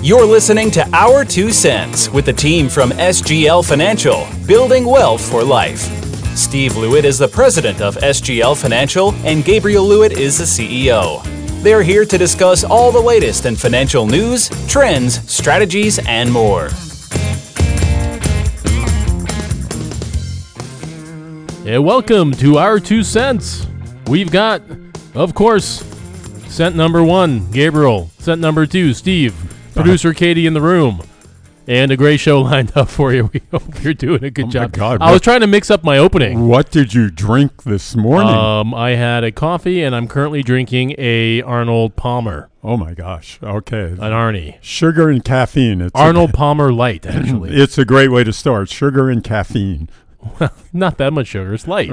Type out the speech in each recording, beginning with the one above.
You're listening to Our Two Cents with the team from SGL Financial, building wealth for life. Steve Lewitt is the president of SGL Financial, and Gabriel Lewitt is the CEO. They're here to discuss all the latest in financial news, trends, strategies, and more. And welcome to our two cents. We've got, of course, cent number one, Gabriel. Cent number two, Steve. Producer Katie in the room. And a great show lined up for you. We hope you're doing a good Oh job. God, I was trying to mix up my opening. What did you drink this morning? Um, I had a coffee, and I'm currently drinking a Arnold Palmer, oh my gosh. Okay. an Arnie. Sugar and caffeine. It's Arnold Palmer Light, actually. it's a great way to start. Sugar and caffeine. Well, not that much sugar. It's light.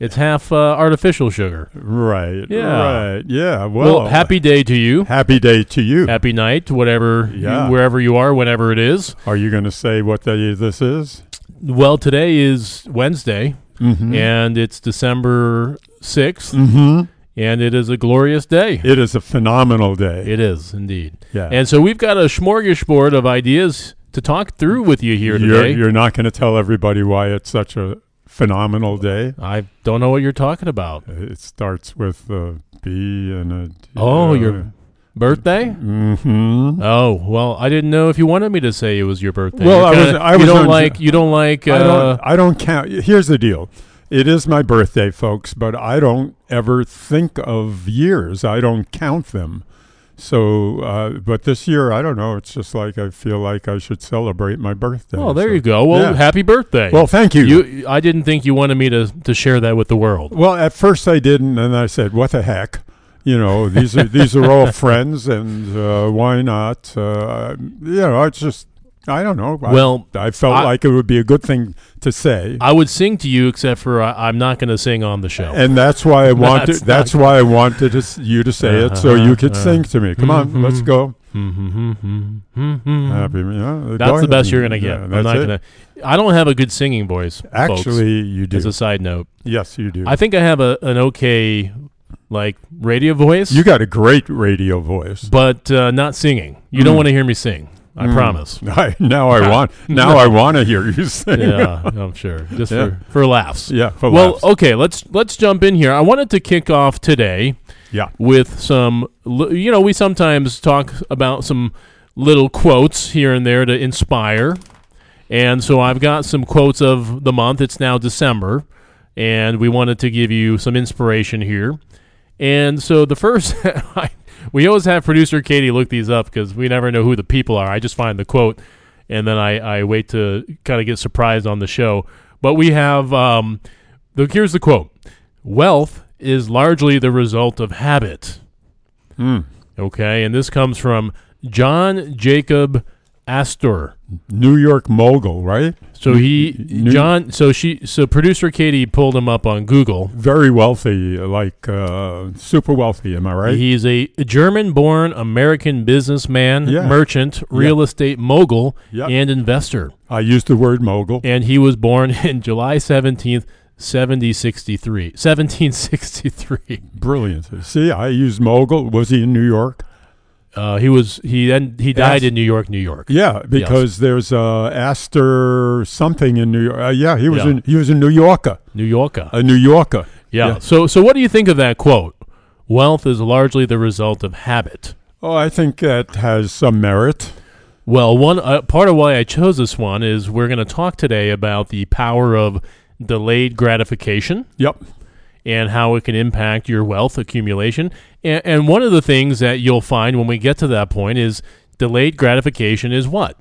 It's half uh, artificial sugar. Right. Yeah. Right. Yeah. Well, Well, happy day to you. happy day to you. Happy night, whatever, you- wherever you are, whenever it is. Are you going to say what day this is? Well, today is Wednesday, Mm-hmm. and it's December 6th, mm-hmm. and it is a glorious day. It is a phenomenal day. It is, indeed. yeah. And so we've got a smorgasbord of ideas to talk through with you here you're, today. you're not going to tell everybody why it's such a phenomenal day. I don't know what you're talking about. It starts with a B and a. D. Oh, your birthday? Mm-hmm. Oh well, I didn't know if you wanted me to say it was your birthday. Well, You're I was- I you was don't on- like you don't like. Uh, I don't. I don't count. Here's the deal. It is my birthday, folks, but I don't ever think of years. I don't count them. So, uh, but this year, I don't know. It's just like I feel like I should celebrate my birthday. oh, there So- you go. Well, yeah. happy birthday. Well, thank you. you. I didn't think you wanted me to to share that with the world. Well, at first I didn't, and I said, "What the heck." You know, these are these are all friends, and uh, why not? Uh, you know, it's just I don't know. Well, I, felt I- like it would be a good thing to say, I would sing to you, except for I, I'm not going to sing on the show. and that's why I wanted. That's That's, why I wanted to, you to say it, so you could Uh-huh. sing to me. Come on, let's Mhm. go. Mm-hmm. Happy, yeah, go That's the best you're going to get. Yeah, I'm not going to. I don't have a good singing voice. folks, Actually, you do. as a side note, yes, you do. I think I have a an okay like radio voice, you got a great radio voice. but uh, not singing. You don't Mm. want to hear me sing. I Mm. promise. I, now I want. Now I want to hear you sing. yeah, I'm sure. Just Yeah. for for laughs. yeah. For Well, laughs. okay, let's let's jump in here. I wanted to kick off today yeah. with some you know, we sometimes talk about some little quotes here and there to inspire. And so I've got some quotes of the month. It's now December, and we wanted to give you some inspiration here. And so the first I, we always have producer Katie look these up because we never know who the people are. I just find the quote and then I, I wait to kind of get surprised on the show. But we have um, the here's the quote: "Wealth is largely the result of habit." Mm. Okay, and this comes from John Jacob Astor. New York mogul, right? So he New- John. So she. So producer Katie pulled him up on Google. Very wealthy, like uh, super wealthy. Am I right? He's a German-born American businessman, Yeah. merchant, real estate mogul, Yep. and investor. I used the word mogul. And he was born in July seventeenth, 1763. 1763. Brilliant. See, I used mogul. Was he in New York? Uh, he was he then he died Yes. in New York, New York. Yeah, because there's uh, Astor something in New York. Uh, yeah, he was Yeah. in he was a New Yorker, New Yorker. a New Yorker. Yeah. Yeah. So so what do you think of that quote? Wealth is largely the result of habit. Oh, I think that has some merit. Well, one uh, part of why I chose this one is we're going to talk today about the power of delayed gratification Yep. And how it can impact your wealth accumulation. And, and one of the things that you'll find when we get to that point is delayed gratification is what?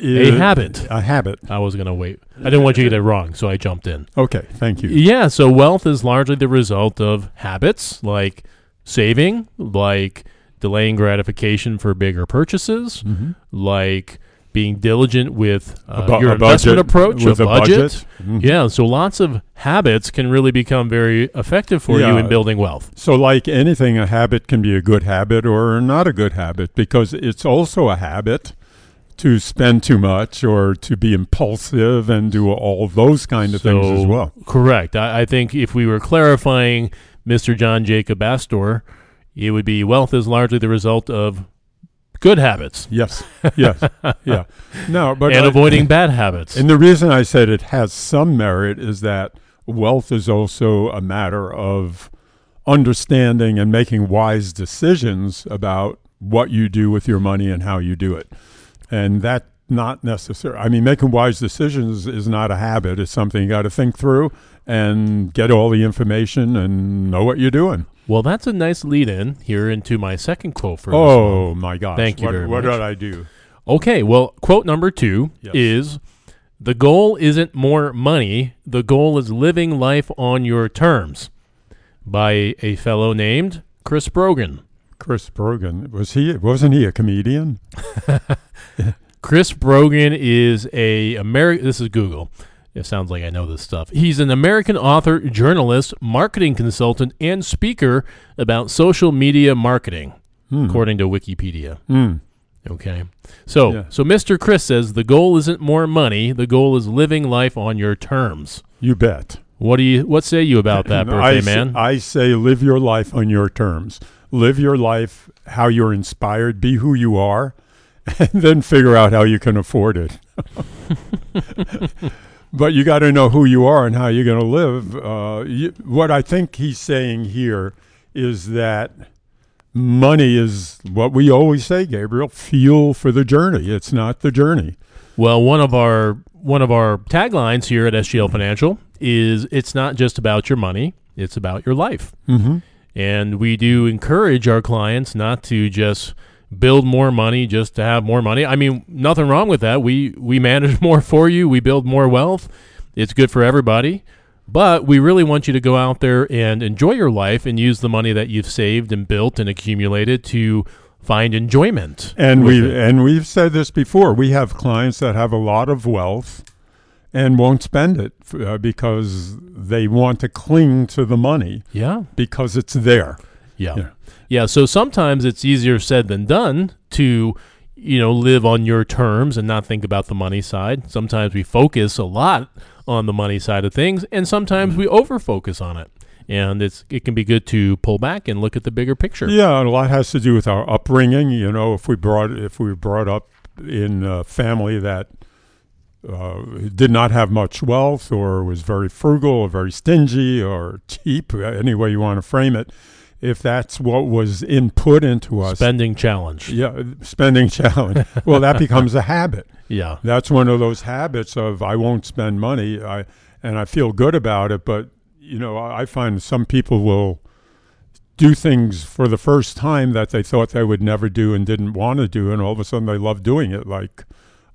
A habit. A habit. I was going to wait. I didn't want you to get it wrong, so I jumped in. Okay, thank you. Yeah, so wealth is largely the result of habits like saving, like delaying gratification for bigger purchases, Mhm. like being diligent with uh, bu- your investment budget, approach, with a budget. budget. Mhm. Yeah, so lots of habits can really become very effective for you in building wealth. So, like anything, a habit can be a good habit or not a good habit because it's also a habit to spend too much or to be impulsive and do all those kind of things as well. Correct. I, I think if we were clarifying Mr. John Jacob Astor, it would be wealth is largely the result of good habits Yes, yes, yeah. No, but and I- avoiding bad habits. And the reason I said it has some merit is that wealth is also a matter of understanding and making wise decisions about what you do with your money and how you do it. And that not necessary. I mean, making wise decisions is not a habit. It's something you got to think through and get all the information and know what you're doing. well, that's a nice lead in here into my second quote for. Oh my gosh! Thank you What, very what much. did I do? Okay, well, quote number two Yes. is the goal isn't more money, the goal is living life on your terms by a fellow named Chris Brogan. Chris Brogan was he? Wasn't he a comedian? Chris Brogan is a American. This is Google. It sounds like I know this stuff. He's an American author, journalist, marketing consultant, and speaker about social media marketing, Hmm. according to Wikipedia. Hmm. Okay. So, Yeah. so Mr. Chris says the goal isn't more money, the goal is living life on your terms. You bet. What do you what say you about that, birthday I, man? I say live your life on your terms. Live your life how you're inspired. Be who you are, and then figure out how you can afford it. but you got to know who you are and how you're going to live. Uh, you, what I think he's saying here is that money is what we always say, Gabriel. Fuel for the journey. It's not the journey. Well, one of our one of our taglines here at SGL Financial is it's not just about your money, it's about your life. Mm-hmm. And we do encourage our clients not to just build more money just to have more money. I mean, nothing wrong with that. We we manage more for you, we build more wealth. It's good for everybody. But we really want you to go out there and enjoy your life and use the money that you've saved and built and accumulated to find enjoyment. And we and we've said this before. We have clients that have a lot of wealth and won't spend it uh, because they want to cling to the money yeah. because it's there. Yeah. Yeah. yeah. So sometimes it's easier said than done to, you know, live on your terms and not think about the money side. Sometimes we focus a lot on the money side of things, and sometimes we over focus on it. And it's it can be good to pull back and look at the bigger picture. Yeah, and a lot has to do with our upbringing. You know, if we brought if we were brought up in a family that uh, did not have much wealth or was very frugal or very stingy or cheap, any way you want to frame it, if that's what was input into us, Spending challenge. yeah, spending challenge. well, that becomes a habit. Yeah. That's one of those habits of I won't spend money, I and I feel good about it. But you know, I, I find some people will do things for the first time that they thought they would never do and didn't want to do, and all of a sudden they love doing it. Like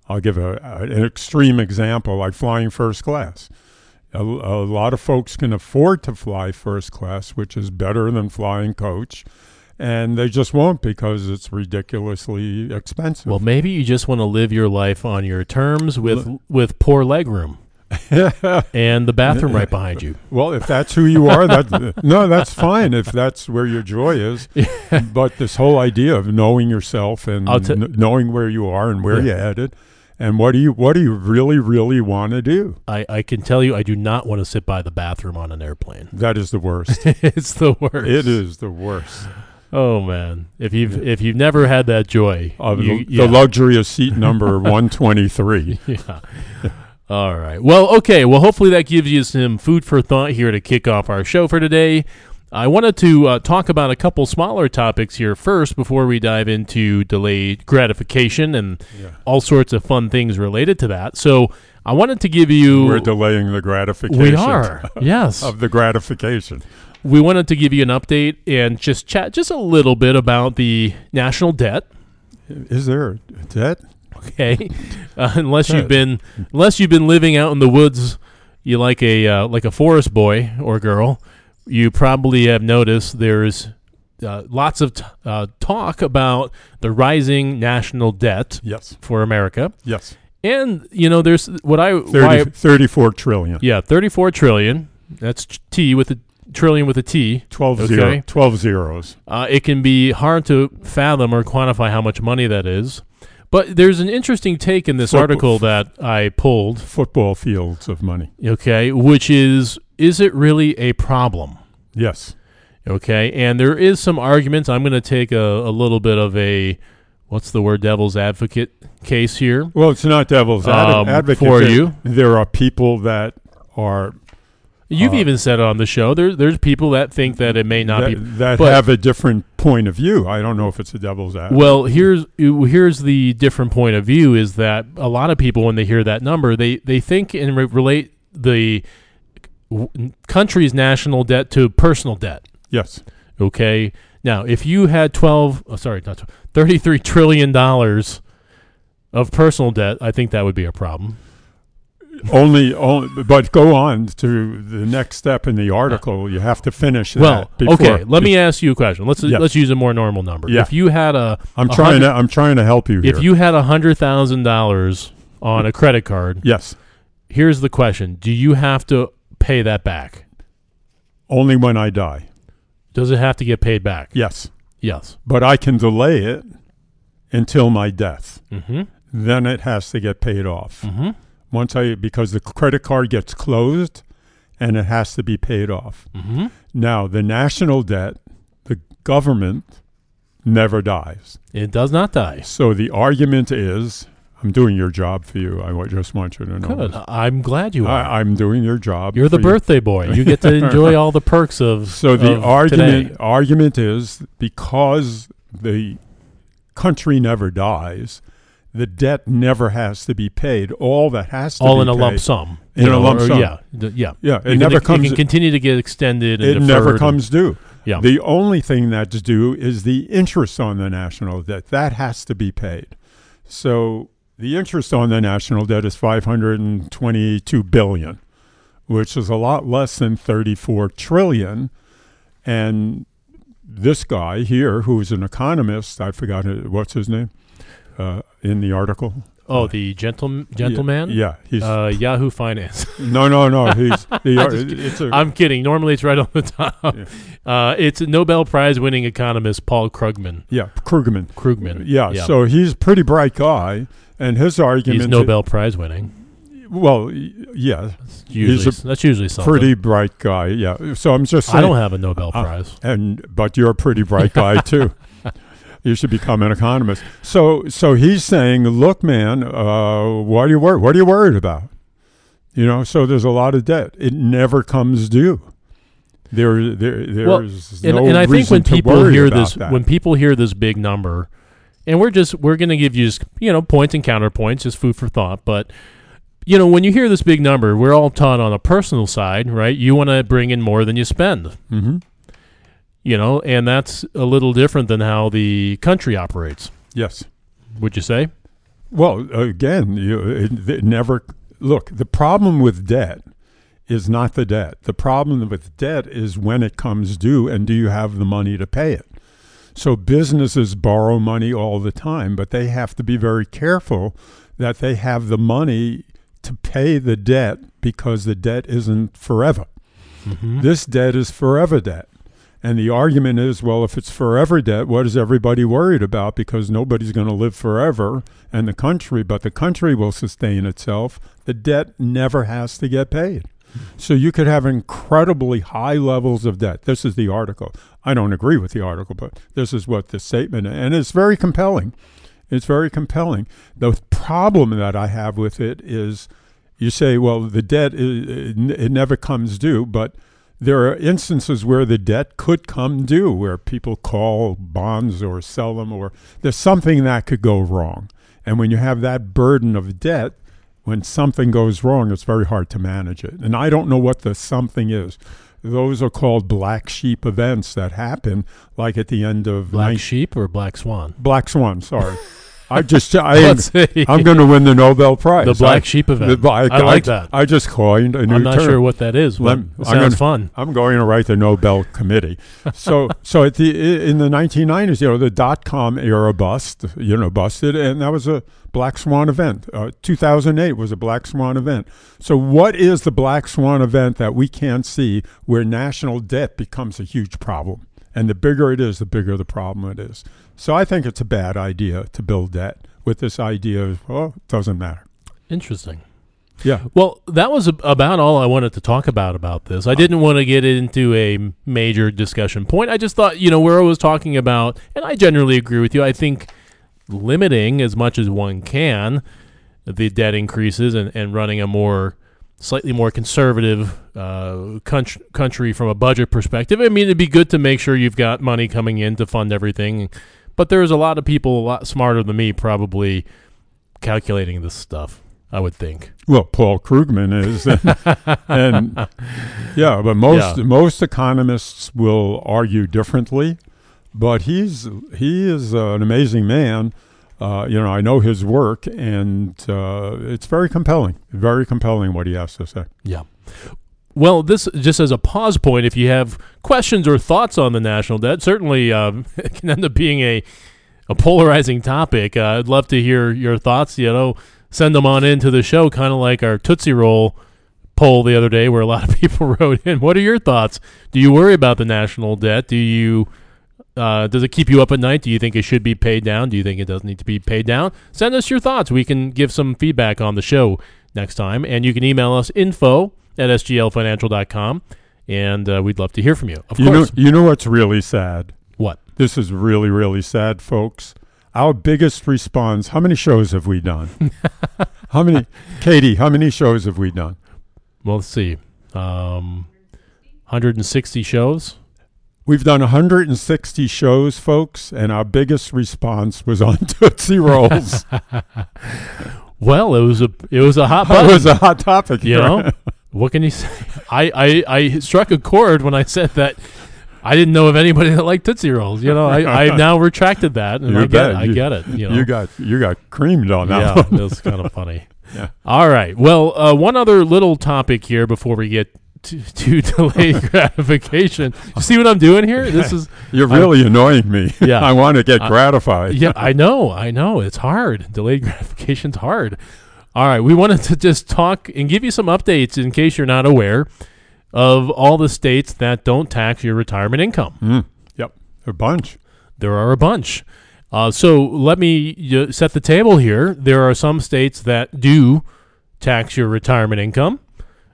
I'll give a, a an extreme example, like flying first class. A, a lot of folks can afford to fly first class, which is better than flying coach, and they just won't because it's ridiculously expensive. Well, maybe you just want to live your life on your terms with with poor leg room and the bathroom right behind you. Well, if that's who you are, that no, that's fine. If that's where your joy is, but this whole idea of knowing yourself and t- kn- knowing where you are and where Yeah. you're headed, and what do you what do you really really want to do? I, I can tell you, I do not want to sit by the bathroom on an airplane. That is the worst. it's the worst. it is the worst. Oh man, if you've if you've never had that joy, Of you- the, yeah. the luxury of seat number one twenty three. yeah. All right. Well, okay. Well, hopefully that gives you some food for thought here to kick off our show for today. I wanted to uh, talk about a couple smaller topics here first before we dive into delayed gratification and Yeah. all sorts of fun things related to that. So I wanted to give you. We're delaying the gratification. we are. yes. of the gratification. we wanted to give you an update and just chat just a little bit about the national debt. Is there a debt? okay uh, unless you've been unless you've been living out in the woods you like a uh, like a forest boy or girl you probably have noticed there's uh, lots of t- uh, talk about the rising national debt Yes. for America Yes. and you know there's what I 30, why, 34 trillion. yeah 34 trillion that's T with a trillion with a T 12, Okay. zero, 12 zeros. Uh, it can be hard to fathom or quantify how much money that is. But there's an interesting take in this Football- article that I pulled, Football fields of money. okay, which is is it really a problem? Yes. Okay, and there is some arguments. I'm going to take a, a little bit of a what's the word devil's advocate case here Well, it's not devil's ad- Um, advocate for There- you. There are people that are you've Uh, even said it on the show there, there's people that think that it may not that, be that but- have a different point of view. I don't know if it's a devil's advocate. Well, here's here's the different point of view is that a lot of people when they hear that number, they they think and re- relate the w- country's national debt to personal debt. yes, Okay, now if you had twelve, oh, sorry, not 12, 33 trillion dollars of personal debt, I think that would be a problem. only, only. But go on to the next step in the article. You have to finish Well, that. before- okay, let me ask you a question. Let's Yeah. let's use a more normal number. Yeah. If you had a I'm a trying hundred- to. I'm trying to help you here. if you had a hundred thousand dollars on a credit card, yes, here's the question: Do you have to pay that back? only when I die. Does it have to get paid back? Yes, Yes. but I can delay it until my death. Mm-hmm. Then it has to get paid off. Mm-hmm. Once I because the credit card gets closed, and it has to be paid off. Mm-hmm. Now the national debt, the government never dies. It does not die. So the argument is, I'm doing your job for you. I just want you to know. Good. this. I'm glad you are. I, I'm doing your job. You're the for you. birthday boy. You get to enjoy all the perks of So the of argument today. argument is because the country never dies, the debt never has to be paid. All that has to all be in a lump sum. In you a lump sum. Yeah. D- yeah. Yeah, You it can- never it comes. can continue to get extended. And it never comes due. Yeah. The only thing that's due is the interest on the national debt. That has to be paid. So the interest on the national debt is 522 billion, which is a lot less than 34 trillion. And this guy here, who is an economist, I forgot what's his name uh, in the article. oh, the gentle gentleman. Yeah, he's Uh, Yahoo Finance. no, no, no. He's the, it's a, I'm kidding. Normally it's right on the top. Yeah. Uh, it's a Nobel Prize winning economist Paul Krugman. yeah, Krugman. Krugman. Yeah, so he's a pretty bright guy, and his argument. he's Nobel Prize winning. Well, yeah, Usually, a that's usually something. pretty bright guy. Yeah. So I'm just saying. I don't have a Nobel Uh, Prize. and but you're a pretty bright guy too. You should become an economist. So so he's saying, look, man, uh, what are you worried? What are you worried about? You know. So there's a lot of debt. It never comes due. There, there, Well, there's and, no and I think when people hear this, that. when people hear this big number, and we're just we're going to give you just you know points and counterpoints, just food for thought. But you know when you hear this big number, we're all taught on a personal side, right? You want to bring in more than you spend, Mhm. you know, and that's a little different than how the country operates. yes. Would you say? Well, again, you, it, it never look. The problem with debt is not the debt. The problem with debt is when it comes due, and do you have the money to pay it? So businesses borrow money all the time, but they have to be very careful that they have the money to pay the debt because the debt isn't forever. Mm-hmm. This debt is forever debt. And the argument is, well, if it's forever debt, what is everybody worried about? Because nobody's going to live forever, and the country, but the country will sustain itself. The debt never has to get paid. So you could have incredibly high levels of debt. This is the article. I don't agree with the article, but this is what the statement, and it's very compelling. It's very compelling. The problem that I have with it is, you say, well, the debt it never comes due, but there are instances where the debt could come due, where people call bonds or sell them, or there's something that could go wrong. And when you have that burden of debt, when something goes wrong, it's very hard to manage it. And I don't know what the something is. Those are called black sheep events that happen, like at the end of Black nine- sheep or black swan? Black Swan. Sorry, I just I see. I'm going to win the Nobel Prize. the black I, sheep event. the- I, I like I- that. I just coined a new I'm not term. sure what that is. Let- it I'm sounds gonna- fun. I'm going to write the Nobel Committee. So, so at the in the 1990s, you know, the dot com era bust, you know, busted, and that was a black swan event. Uh, 2008 was a black swan event. So, what is the black swan event that we can't see where national debt becomes a huge problem? And the bigger it is, the bigger the problem it is. So, I think it's a bad idea to build debt with this idea of, oh, it doesn't matter. Interesting. Yeah. Well, that was about all I wanted to talk about about this. I didn't want to get into a major discussion point. I just thought, you know, we're always talking about, and I generally agree with you. I think limiting as much as one can the debt increases and, and running a more slightly more conservative uh, country, country from a budget perspective. I mean, it'd be good to make sure you've got money coming in to fund everything, but there's a lot of people a lot smarter than me probably calculating this stuff. I would think. Well, Paul Krugman is, and, and yeah, but most Yeah. most economists will argue differently. But he's he is uh, an amazing man. Uh, you know, I know his work, and uh, it's very compelling. Very compelling what he has to say. Yeah. Well, this just as a pause point, if you have questions or thoughts on the national debt, certainly um, it can end up being a a polarizing topic. Uh, I'd love to hear your thoughts. You know, send them on into the show, kind of like our Tootsie Roll poll the other day, where a lot of people wrote in. What are your thoughts? Do you worry about the national debt? Do you uh, does it keep you up at night? Do you think it should be paid down? Do you think it does need to be paid down? Send us your thoughts. We can give some feedback on the show next time. And you can email us info at sglfinancial.com. And uh, we'd love to hear from you. Of You know, course. you know what's really sad. what? This is really, really sad, folks. Our biggest response. How many shows have we done? how many, Katie? How many shows have we done? Well, let's see. Um, 160 shows. We've done 160 shows, folks, and our biggest response was on Tootsie Rolls. Well, it was a it was a hot button. was a hot topic. you know, what can you say? I, I, I struck a chord when I said that I didn't know of anybody that liked Tootsie Rolls. You know, I, I now retracted that, and You I get bet. it. I You- get it. You know, you got you got creamed on that yeah, one. it was kind of funny. Yeah. All right. Well, uh, one other little topic here before we get to, to delayed gratification. You see what I'm doing here? This is You're really annoying me. Yeah. I want to get Uh, gratified. yeah. I know. I know. It's hard. Delayed gratification's hard. All right. We wanted to just talk and give you some updates in case you're not aware of all the states that don't tax your retirement income. Mm, yep, a bunch. There are a bunch. Uh, so let me uh, set the table here. There are some states that do tax your retirement income,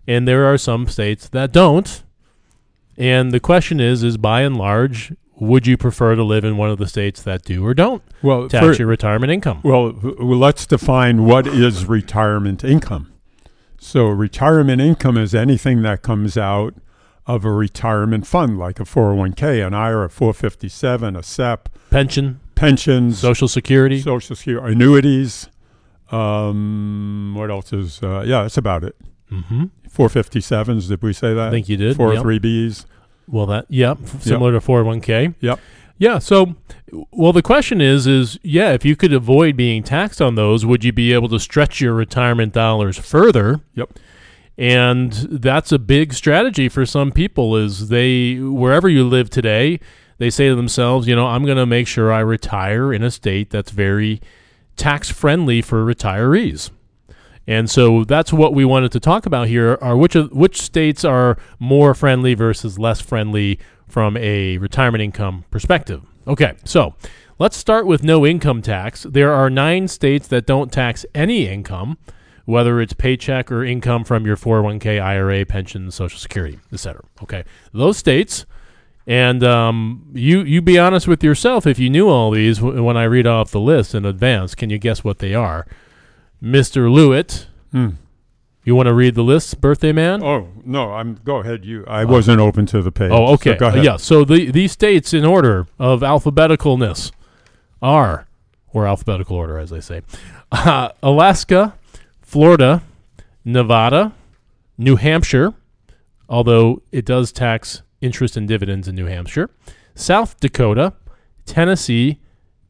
and there are some states that don't. And the question is: is by and large, would you prefer to live in one of the states that do or don't Well, tax fir- your retirement income? well, let's define what is retirement income. So, retirement income is anything that comes out of a retirement fund, like a 401k, an IRA, 457, a SEP, Pension, pensions, Social Security. Social Security, annuities. Um, what else is? Uh, yeah, that's about it. mm-hmm. 457s. Did we say that? I think you did. Four Yep. three Bs. Well, that yep, f- similar to 401k. Yep. Yeah. So, well, the question is, is yeah, if you could avoid being taxed on those, would you be able to stretch your retirement dollars further? Yep. And that's a big strategy for some people. Is they wherever you live today, they say to themselves, you know, I'm going to make sure I retire in a state that's very tax friendly for retirees. And so that's what we wanted to talk about here are which which states are more friendly versus less friendly from a retirement income perspective. Okay, so let's start with no income tax. There are 9 states that don't tax any income, whether it's paycheck or income from your 401k, IRA, pension, social security, etc. Okay. Those states and um, you you be honest with yourself if you knew all these when I read off the list in advance. Can you guess what they are? Mr. Lewitt, Hmm. you want to read the list, birthday man? Oh no, I'm. Go ahead. You. I wasn't open to the page. Oh, so okay. go Uh, ahead. yeah. So the these states in order of alphabeticalness are, or alphabetical order, as they say, uh, Alaska, Florida, Nevada, New Hampshire, although it does tax interest and dividends in New Hampshire, South Dakota, Tennessee,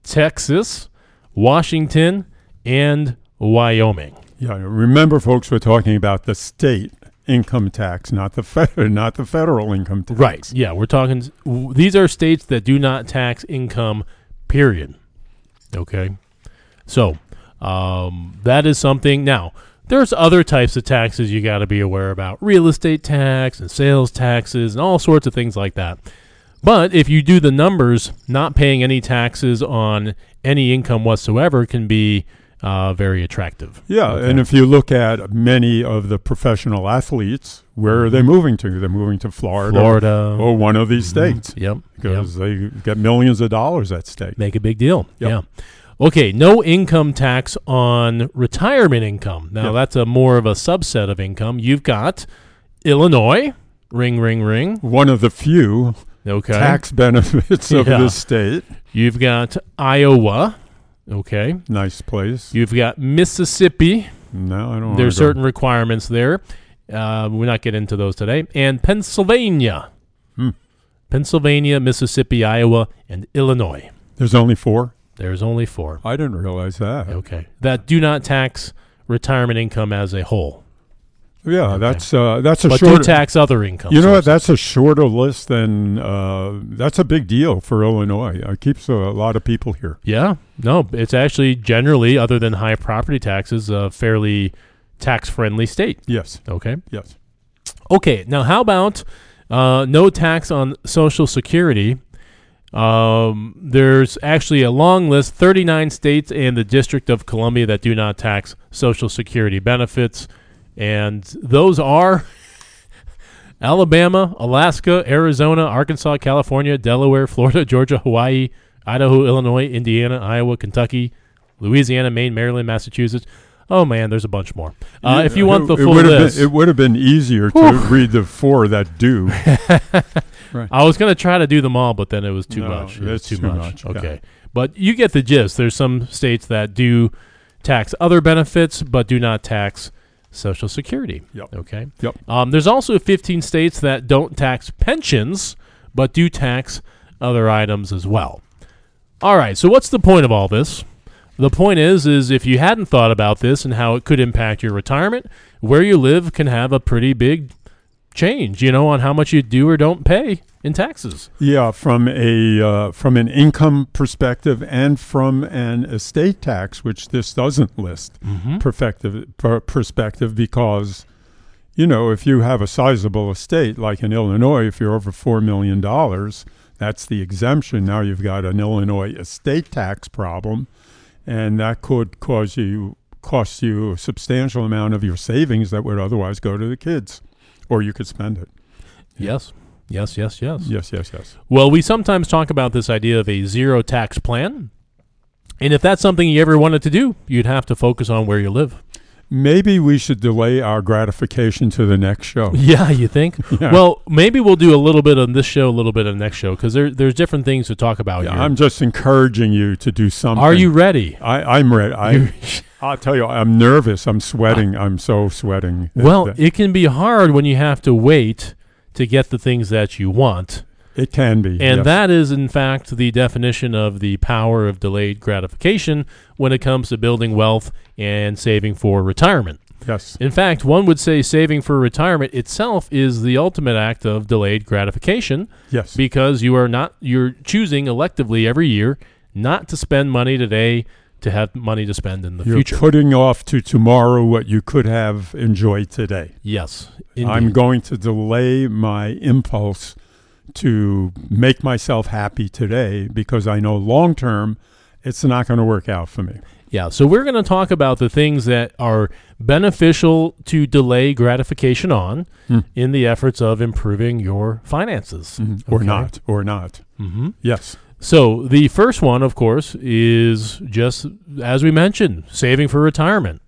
Texas, Washington, and Wyoming. Yeah. Remember, folks, we're talking about the state income tax, not the fed- not the federal income tax. Right. Yeah, we're talking. These are states that do not tax income. Period. Okay. So um, that is something. Now there's other types of taxes you got to be aware about: real estate tax and sales taxes and all sorts of things like that. But if you do the numbers, not paying any taxes on any income whatsoever can be uh, very attractive. Yeah, Okay. and if you look at many of the professional athletes, where are they moving to? They're moving to Florida, Florida or one of these Mhm. states Yep. Yep. because they get millions of dollars at stake. make a big deal. Yep. Yeah. Okay, no income tax on retirement income. Now Yeah. that's a more of a subset of income. You've got Illinois, ring, ring, ring. One of the few Okay. tax benefits of Yeah. this state. You've got Iowa. Okay. Nice place. You've got Mississippi. No, I don't. There's go. certain requirements there. Uh, we're not getting into those today. And Pennsylvania. Hmm. Pennsylvania, Mississippi, Iowa, and Illinois. There's only four. There's only four. I didn't realize that. Okay. That do not tax retirement income as a whole, Yeah, that's uh, that's a but shorter. do tax other income. you know what? That's a shorter list than. Uh, that's a big deal for Illinois. It keeps a lot of people here. Yeah. No, it's actually generally, other than high property taxes, a fairly tax friendly state. Yes. Okay. Yes. Okay, now how about uh, no tax on Social Security? Um, there's actually a long list 39 states and the District of Columbia that do not tax Social Security benefits. And those are Alabama, Alaska, Arizona, Arkansas, California, Delaware, Florida, Georgia, Hawaii, Idaho, Illinois, Indiana, Iowa, Kentucky, Louisiana, Maine, Maryland, Massachusetts. Oh man, there's a bunch more. Uh, if you want the full would list, been, it would have been easier to read the four that do. I was gonna try to do them all, but then it was too No, much. It was too, too much. much, yeah. Okay, but you get the gist. There's some states that do tax other benefits, but do not tax Social Security. Yep. Okay. Yep. Um, there's also 15 states that don't tax pensions, but do tax other items as well. All right. So what's the point of all this? The point is, is if you hadn't thought about this and how it could impact your retirement, where you live can have a pretty big change, you know, on how much you do or don't pay in taxes. Yeah, from a uh, from an income perspective and from an estate tax, which this doesn't list, Mm-hmm. perspective per, perspective because, you know, if you have a sizable estate like in Illinois, if you're over four million dollars, that's the exemption. Now you've got an Illinois estate tax problem, and that could cause you cost you a substantial amount of your savings that would otherwise go to the kids, or you could spend it. Yes. Yes, yes, yes. Yes, yes, yes. Well, we sometimes talk about this idea of a zero tax plan. And if that's something you ever wanted to do, you'd have to focus on where you live. Maybe we should delay our gratification to the next show. Yeah, you think? Yeah. Well, maybe we'll do a little bit on this show, a little bit on the next show, because there, there's different things to talk about Yeah, here. I'm just encouraging you to do something. Are you ready? I, I'm ready. I, I'll tell you, I'm nervous. I'm sweating. I'm so sweating. That- well, that- it can be hard when you have to wait to get the things that you want. It can be. And yes. that is, in fact, the definition of the power of delayed gratification when it comes to building wealth and saving for retirement. Yes. In fact, one would say saving for retirement itself is the ultimate act of delayed gratification Yes. because you are not you're choosing electively every year not to spend money today to have money to spend in the future. You're future. putting off to tomorrow what you could have enjoyed today. yes. I'm going to delay my impulse to make myself happy today because I know long term it's not going to work out for me. Yeah, so we're going to talk about the things that are beneficial to delay gratification on Hmm. in the efforts of improving your finances. Or Okay. not. Or not. hmm Yes. So the first one, of course, is just as we mentioned, saving for retirement.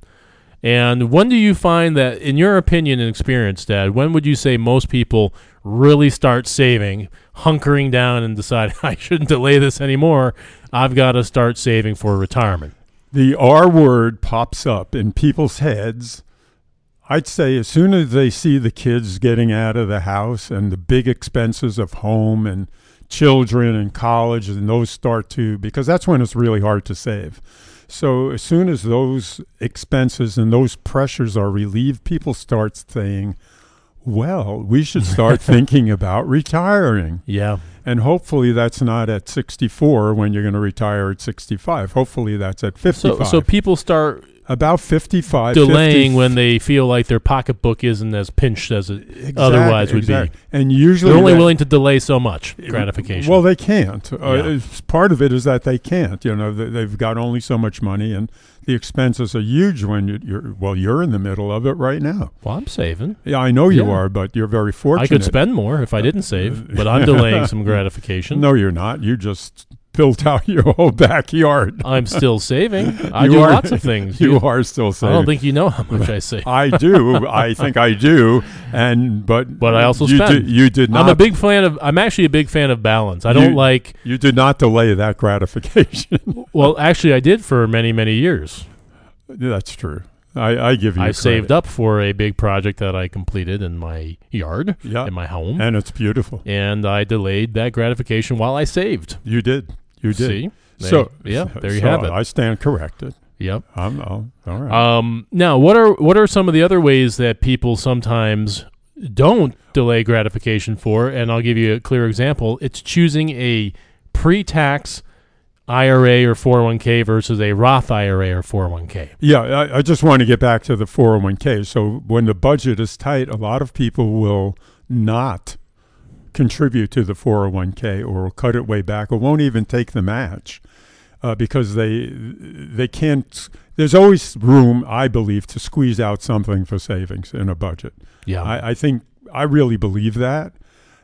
And when do you find that, in your opinion and experience, Dad, when would you say most people really start saving, hunkering down, and decide I shouldn't delay this anymore? I've got to start saving for retirement. the R word pops up in people's heads. I'd say as soon as they see the kids getting out of the house and the big expenses of home and children and college and those start to because that's when it's really hard to save. So as soon as those expenses and those pressures are relieved, people start saying, "Well, we should start thinking about retiring." Yeah. And hopefully that's not at 64 when you're going to retire at 65. Hopefully that's at 55. So, so people start About 55. delaying 50 when they feel like their pocketbook isn't as pinched as it otherwise would be. And usually They're only that- willing to delay so much gratification. Well, they can't. Uh, Yeah. it's- part of it is that they can't. You know, they, they've got only so much money, and the expenses are huge when you, you're. Well, you're in the middle of it right now. well, I'm saving. Yeah, I know you Yeah. are, but you're very fortunate. I could spend more if I didn't save, but I'm delaying some gratification. No, you're not. You just built out your whole backyard. I'm still saving. I You do are- lots of things. You are still saving. I don't think you know how much I save. I do. I think I do. And but But I also you spend. Did, you did not. I'm a big fan of. I'm actually a big fan of balance. I don't You- like. You did not delay that gratification. Well, actually, I did for many, many years. That's true. I, I give you. I saved up for a big project that I completed in my yard, Yeah. in my home, and it's beautiful. and I delayed that gratification while I saved. You did. You did. See? They- So yeah, there you so have it. I stand corrected. Yep. I'm oh, all right. Um, now, what are what are some of the other ways that people sometimes don't delay gratification for? And I'll give you a clear example. It's choosing a pre-tax IRA or 401k versus a Roth IRA or 401k. Yeah, I, I just want to get back to the 401k. So when the budget is tight, a lot of people will not contribute to the 401k or will cut it way back or won't even take the match uh, because they they can't. There's always room, I believe, to squeeze out something for savings in a budget. Yeah. I, I think I really believe that.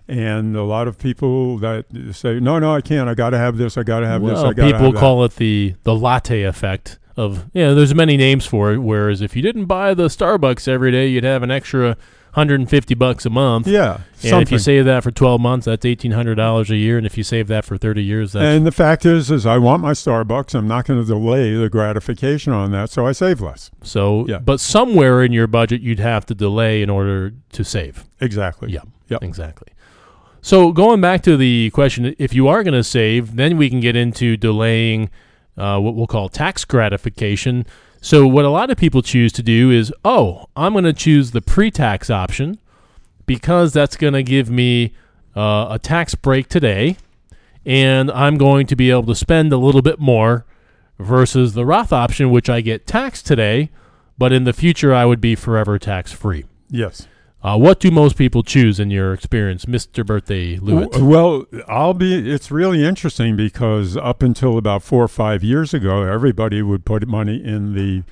And a lot of people that say, no, no, I can't. I got to have this. I got to have this. well, I got to people have that." call it the the latte effect of yeah. There's many names for it. Whereas if you didn't buy the Starbucks every day, you'd have an extra 150 bucks a month. Yeah, And if you save that for 12 months, that's $1,800 a year. And if you save that for 30 years, that's And the fact is, is I want my Starbucks. I'm not going to delay the gratification on that, so I save less. so. Yeah. But somewhere in your budget, you'd have to delay in order to save. Exactly. Yeah. Yep. Exactly. So going back to the question, if you are going to save, then we can get into delaying uh, what we'll call tax gratification. So what a lot of people choose to do is, oh, I'm going to choose the pre-tax option because that's going to give me uh, a tax break today, and I'm going to be able to spend a little bit more versus the Roth option, which I get taxed today, but in the future I would be forever tax free. Yes. Uh, what do most people choose in your experience, Mr. Birthday Lewitt? Well, I'll be. It's really interesting because up until about four or five years ago, everybody would put money in the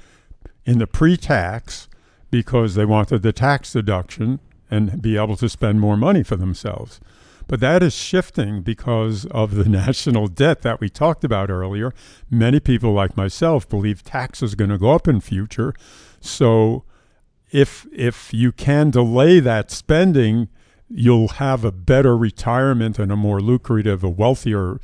in the pre-tax because they wanted the tax deduction and be able to spend more money for themselves. But that is shifting because of the national debt that we talked about earlier. Many people, like myself, believe tax is going to go up in future. So, if if you can delay that spending, you'll have a better retirement and a more lucrative, a wealthier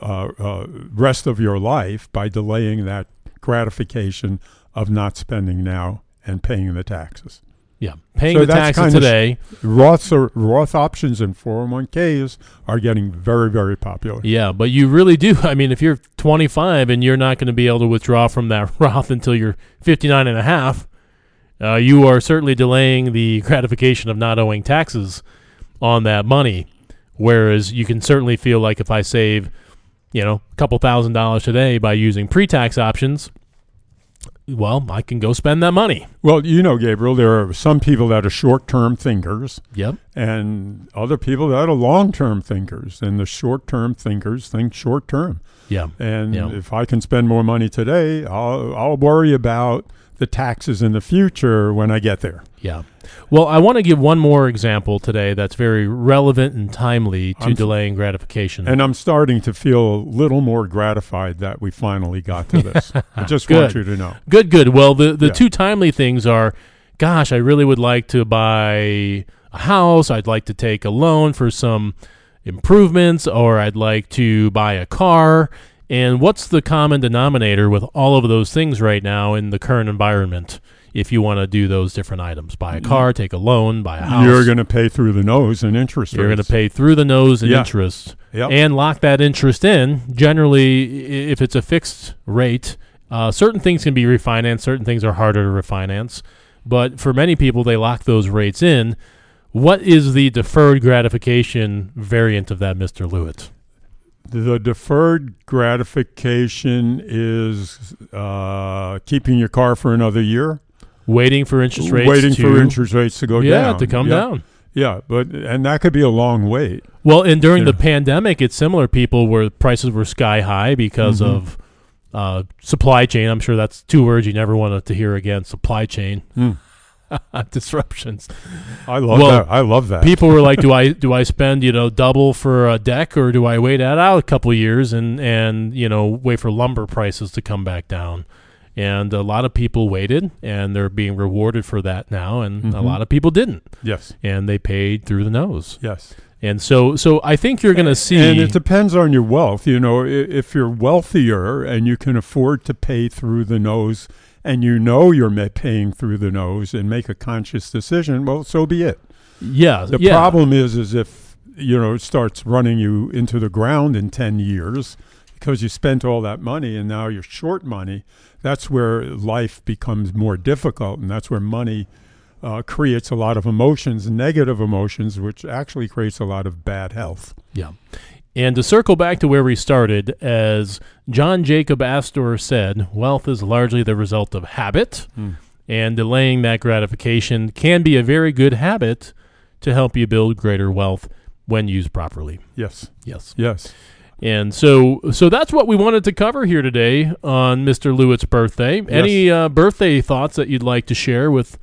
uh, uh, rest of your life by delaying that gratification of not spending now and paying the taxes. yeah, paying so the taxes today. Roths or Roth options and 401ks are getting very, very popular. yeah, but you really do. I mean, if you're 25 and you're not going to be able to withdraw from that Roth until you're 59 and a half, uh, you are certainly delaying the gratification of not owing taxes on that money. Whereas you can certainly feel like if I save, you know, a couple thousand dollars today by using pre-tax options, well, I can go spend that money. Well, you know, Gabriel, there are some people that are short term thinkers Yep. and other people that are long term thinkers. And the short term thinkers think short term. Yeah. And Yeah. if I can spend more money today, I'll, I'll worry about the taxes in the future when I get there. Yeah. Well, I want to give one more example today that's very relevant and timely to I'm delaying gratification. And I'm starting to feel a little more gratified that we finally got to this. I just want Good. you to know. good, good. Well, the the Yeah. two timely things are, gosh, I really would like to buy a house. I'd like to take a loan for some improvements, or I'd like to buy a car. And what's the common denominator with all of those things right now in the current environment? If you want to do those different items, buy a car, take a loan, buy a house. Mm-hmm. You're going to pay through the nose in interest You're going to pay through the nose in Yeah. interest Yep. and lock that interest in. Generally, if it's a fixed rate, uh, certain things can be refinanced, certain things are harder to refinance. But for many people, they lock those rates in. What is the deferred gratification variant of that, Mr. Lewitt? The deferred gratification is uh, keeping your car for another year, Waiting for interest rates waiting to, for interest rates to go down. yeah, down. to come yeah. down. Yeah, but and that could be a long wait. Well, and during the pandemic, it's similar. People where prices were sky high because Mhm. of uh, supply chain. I'm sure that's two words you never wanted to hear again. Supply chain. Mm. disruptions. I love Well, that. I love that. People were like, "Do I do I spend you know double for a deck, or do I wait that out a couple of years and and you know wait for lumber prices to come back down?" And a lot of people waited, and they're being rewarded for that now, and a Mhm. lot of people didn't, yes. and they paid through the nose. Yes. And so, so I think you're going to see. And it depends on your wealth. You know, if you're wealthier and you can afford to pay through the nose and you know you're paying through the nose and make a conscious decision, well, so be it. yeah, The yeah. problem is, is if, you know, it starts running you into the ground in 10 years because you spent all that money and now you're short money, that's where life becomes more difficult. And that's where money uh, creates a lot of emotions, negative emotions, which actually creates a lot of bad health. Yeah. And to circle back to where we started, as John Jacob Astor said, wealth is largely the result of habit, and delaying that gratification can be a very good habit to help you build greater wealth when used properly. Yes. Yes. Yes. And so so that's what we wanted to cover here today on Mr. Lewitt's birthday. Any uh, birthday thoughts that you'd like to share with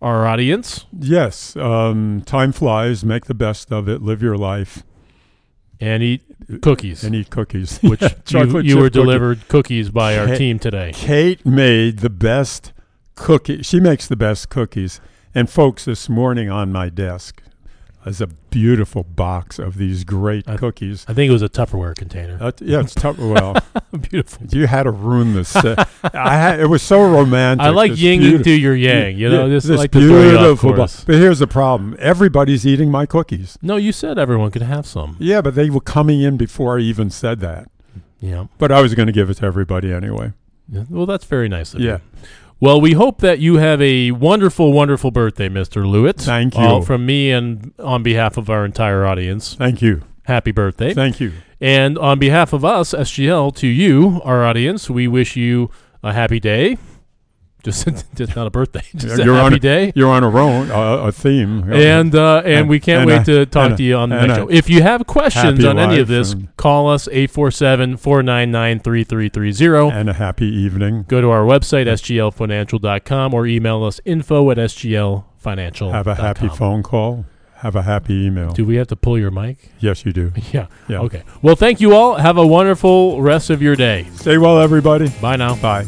our audience? Yes, um, time flies. Make the best of it. Live your life And eat cookies, and eat cookies. which Yeah, you, you were cookie. delivered cookies by our team today. Kate made the best cookie. She makes the best cookies. And folks, this morning on my desk is a beautiful box of these great I- cookies. I think it was a Tupperware container. Uh, yeah, it's Tupperware. Well, Beautiful. you had to ruin this. Uh, I had, it was so romantic. I like this yin to your yang. You know, Yeah, just this like to throw you off beautiful course. bo- But here's the problem: everybody's eating my cookies. No, you said everyone could have some. Yeah, but they were coming in before I even said that. Yeah. But I was going to give it to everybody anyway. Yeah. Well, that's very nice of you. Well, we hope that you have a wonderful, wonderful birthday, Mr. Lewitt. Thank All you. from me and on behalf of our entire audience, Thank you. happy birthday. Thank you. and on behalf of us, SGL, to you, our audience, we wish you a happy day. Just, just not a birthday. Just You're on happy a- day. You're on a roll, uh, a theme. And uh, and, And- we can't and wait a- to talk to you on the next a show. If you have questions on any of this, call us 847-499-3330. and a happy evening. Go to our website, sglfinancial.com, or email us info at sglfinancial.com. Have a happy phone call. Have a happy email. Do we have to pull your mic? yes, you do. Yeah. Yeah. Okay. Well, thank you all. Have a wonderful rest of your day. Stay well, everybody. Bye now. Bye.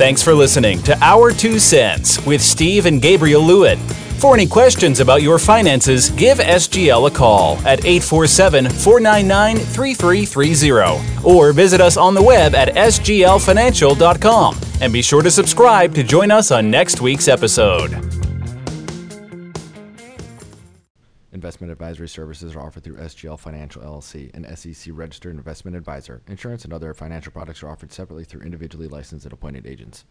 Thanks for listening to Our Two Cents with Steve and Gabriel Lewitt. For any questions about your finances, give SGL a call at 847 499 3330 or visit us on the web at sglfinancial.com. And be sure to subscribe to join us on next week's episode. Investment advisory services are offered through SGL Financial LLC, an SEC registered investment advisor. Insurance and other financial products are offered separately through individually licensed and appointed agents.